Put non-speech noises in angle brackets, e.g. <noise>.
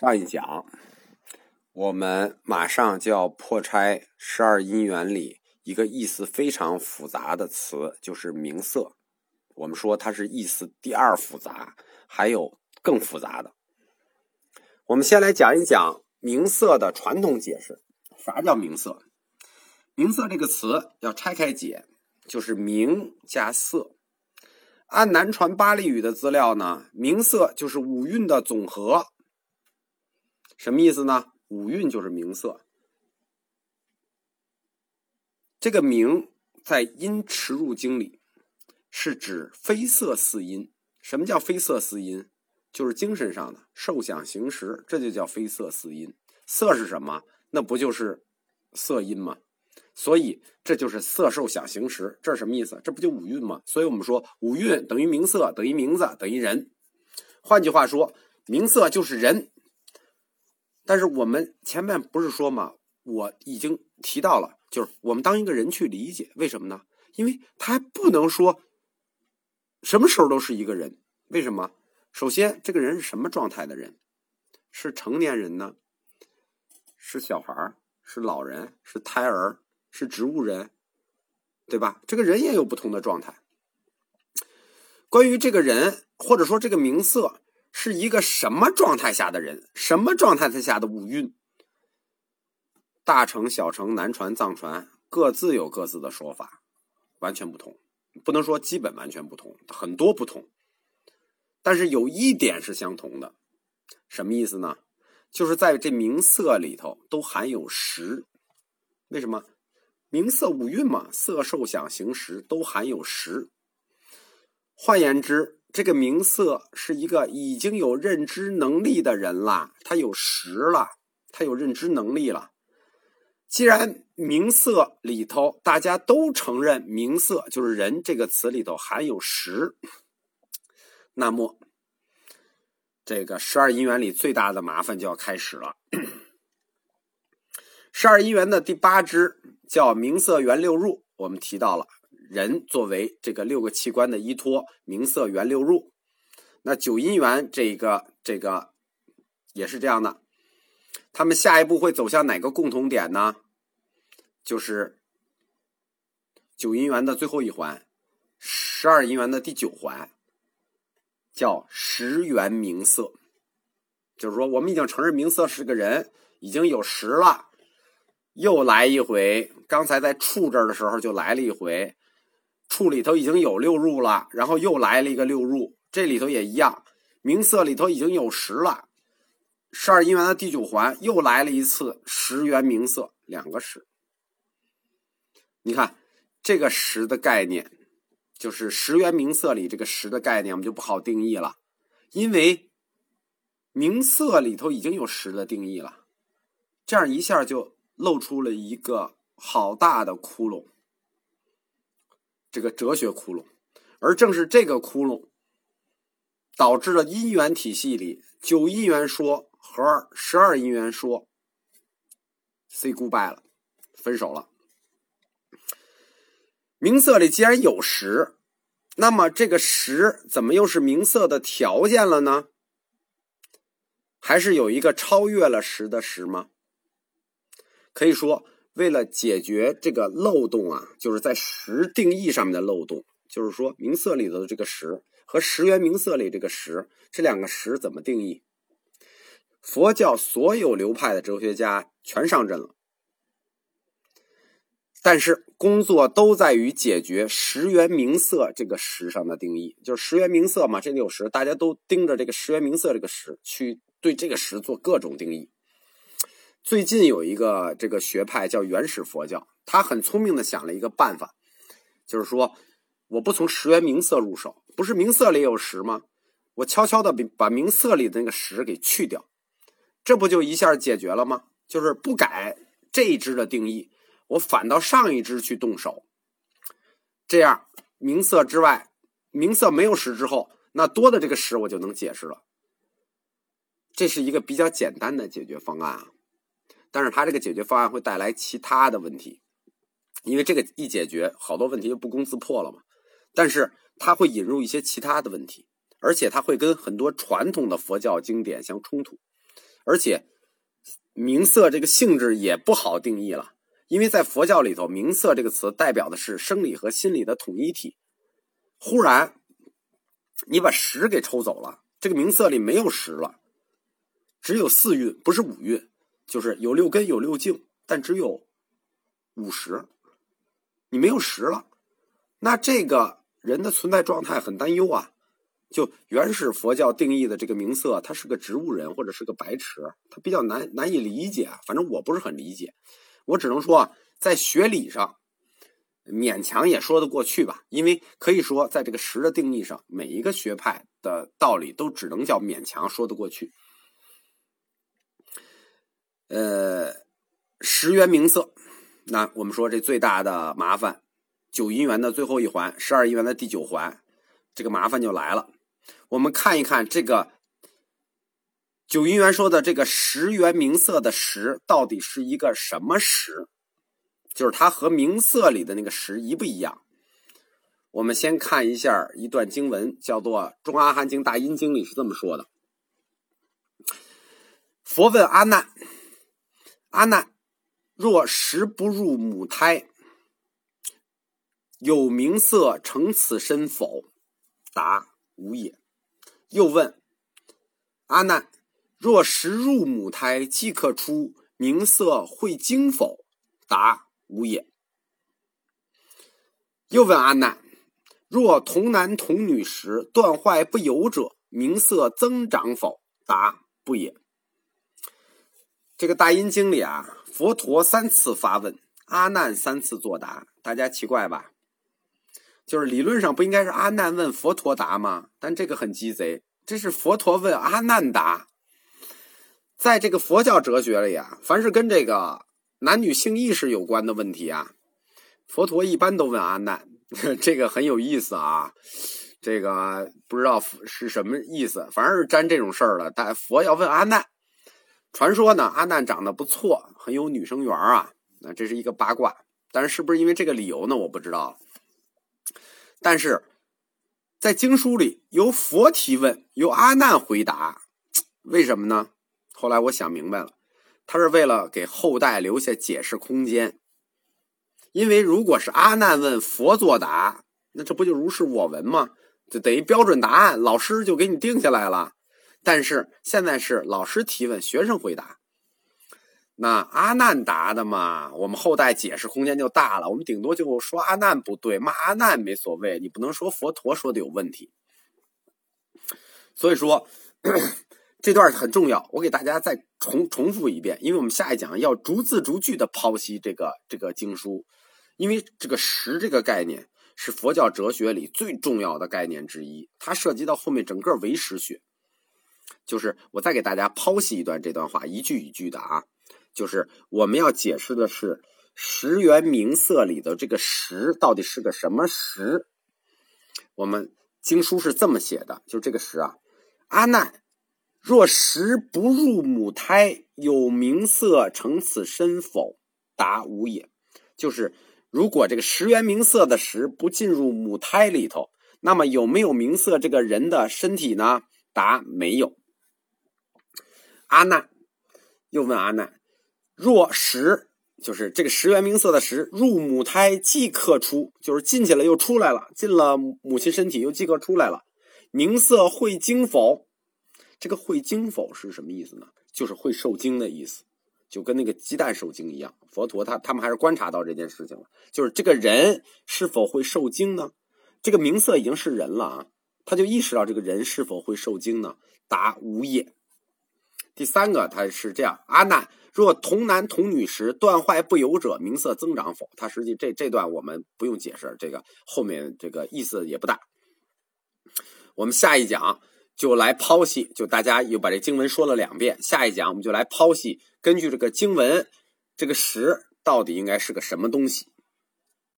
上一讲，我们马上就要破拆十二因缘里一个意思非常复杂的词，就是名色。我们说它是意思第二复杂，还有更复杂的。我们先来讲一讲名色的传统解释。啥叫名色？名色这个词要拆开解，就是名加色。按南传巴利语的资料呢，名色就是五蕴的总和。什么意思呢？五蕴就是名色。这个名在《阴持入经》里是指非色四音。什么叫非色四音？就是精神上的受想行识，这就叫非色四音。色是什么？那不就是色音吗？所以这就是色受想行识，这是什么意思？这不就五蕴吗？所以我们说五蕴等于名色，等于名字，等于人。换句话说，名色就是人。但是我们前面不是说嘛，我已经提到了，就是我们当一个人去理解，为什么呢？因为他还不能说什么时候都是一个人。为什么？首先，这个人是什么状态的人？是成年人呢？是小孩是老人？是胎儿？是植物人，对吧？这个人也有不同的状态。关于这个人，或者说这个名色，是一个什么状态下的人？什么状态下的五蕴？大乘、小乘、南传、藏传各自有各自的说法，完全不同。不能说基本完全不同，很多不同。但是有一点是相同的，什么意思呢？就是在这名色里头都含有识。为什么？名色五蕴嘛，色受想行识都含有识。换言之，这个名色是一个已经有认知能力的人啦，他有识了，他有认知能力了。既然名色里头大家都承认名色就是人这个词里头含有识，那么这个十二因缘里最大的麻烦就要开始了。十二因缘的第八支。叫名色缘六入，我们提到了人作为这个六个器官的依托，名色缘六入。那九因缘这一个这个也是这样的，他们下一步会走向哪个共同点呢？就是九因缘的最后一环，十二因缘的第九环，叫十缘名色。就是说，我们已经承认名色是个人，已经有十了。又来一回，刚才在处这儿的时候就来了一回，处里头已经有六入了，然后又来了一个六入，这里头也一样，名色里头已经有十了，十二因缘的第九环又来了一次十元名色，两个十。你看这个十的概念，就是十元名色里这个十的概念，我们就不好定义了，因为名色里头已经有十的定义了，这样一下就。露出了一个好大的窟窿，这个哲学窟窿，而正是这个窟窿，导致了因缘体系里九因缘说和十二因缘说 say goodbye 了，分手了。名色里既然有实，那么这个实怎么又是名色的条件了呢？还是有一个超越了实的实吗？可以说，为了解决这个漏洞啊，就是在十定义上面的漏洞，就是说名色里头的这个十和十元名色里这个十，这两个十怎么定义？佛教所有流派的哲学家全上阵了，但是工作都在于解决十元名色这个十上的定义，就是十元名色嘛，这里有十，大家都盯着这个十元名色这个十去对这个十做各种定义。最近有一个这个学派叫原始佛教，他很聪明的想了一个办法，就是说，我不从十元名色入手，不是名色里有十吗？我悄悄的把名色里的那个十给去掉，这不就一下解决了吗？就是不改这一支的定义，我反到上一支去动手，这样名色之外，名色没有十之后，那多的这个十我就能解释了。这是一个比较简单的解决方案啊。但是他这个解决方案会带来其他的问题，因为这个一解决，好多问题就不攻自破了嘛。但是他会引入一些其他的问题，而且他会跟很多传统的佛教经典相冲突，而且名色这个性质也不好定义了，因为在佛教里头，名色这个词代表的是生理和心理的统一体。忽然你把十给抽走了，这个名色里没有十了，只有四蕴，不是五蕴，就是有六根有六境，但只有五十，你没有十了，那这个人的存在状态很担忧啊。就原始佛教定义的这个名色，他是个植物人或者是个白痴，他比较难难以理解。反正我不是很理解，我只能说在学理上勉强也说得过去吧。因为可以说，在这个十的定义上，每一个学派的道理都只能叫勉强说得过去。呃，十元名色，那我们说这最大的麻烦，九因缘的最后一环，十二因缘的第九环，这个麻烦就来了。我们看一看这个九因缘说的这个十元名色的十到底是一个什么十？就是它和名色里的那个十一不一样？我们先看一下一段经文，叫做《中阿含经大阴经》里是这么说的：佛问阿难，阿难，若食不入母胎，有名色成此身否？答：无也。又问阿难：若食入母胎，即可出名色会精否？答：无也。又问阿难：若童男童女时断坏不有者，名色增长否？答：不也。这个大阴经里啊，佛陀三次发问，阿难三次作答，大家奇怪吧？就是理论上不应该是阿难问佛陀答吗？但这个很鸡贼，这是佛陀问阿难答。在这个佛教哲学里啊，凡是跟这个男女性意识有关的问题啊，佛陀一般都问阿难。<laughs> 这个很有意思啊，这个不知道是什么意思，反正是沾这种事儿了。但佛要问阿难，传说呢，阿难长得不错，很有女生缘啊。那这是一个八卦，但是是不是因为这个理由呢？我不知道。但是在经书里，由佛提问，由阿难回答，为什么呢？后来我想明白了，他是为了给后代留下解释空间。因为如果是阿难问佛作答，那这不就如是我闻吗？就等于标准答案，老师就给你定下来了。但是现在是老师提问，学生回答。那阿难答的嘛，我们后代解释空间就大了。我们顶多就说阿难不对，骂阿难没所谓，你不能说佛陀说的有问题。所以说 <clears throat> 这段很重要，我给大家再重重复一遍，因为我们下一讲要逐字逐句的剖析这个这个经书，因为这个实这个概念是佛教哲学里最重要的概念之一，它涉及到后面整个唯识学。就是我再给大家剖析一段这段话，一句一句的啊。就是我们要解释的是十元名色里的这个十到底是个什么十？我们经书是这么写的，就这个十啊。阿难，若十不入母胎，有名色成此身否？答无也。就是如果这个十元名色的十不进入母胎里头，那么有没有名色这个人的身体呢？答没有。阿难又问阿难。若十就是这个十元名色的十入母胎即刻出，就是进去了又出来了，进了母亲身体又即刻出来了。名色会精否？这个会精否是什么意思呢？就是会受精的意思，就跟那个鸡蛋受精一样。佛陀他他们还是观察到这件事情了，就是这个人是否会受精呢？这个名色已经是人了啊，他就意识到这个人是否会受精呢？答无也。第三个他是这样，阿难。若童男童女时断坏不由者，名色增长否？他实际这这段我们不用解释，这个后面这个意思也不大。我们下一讲就来剖析，就大家又把这经文说了两遍。下一讲我们就来剖析，根据这个经文，这个十到底应该是个什么东西？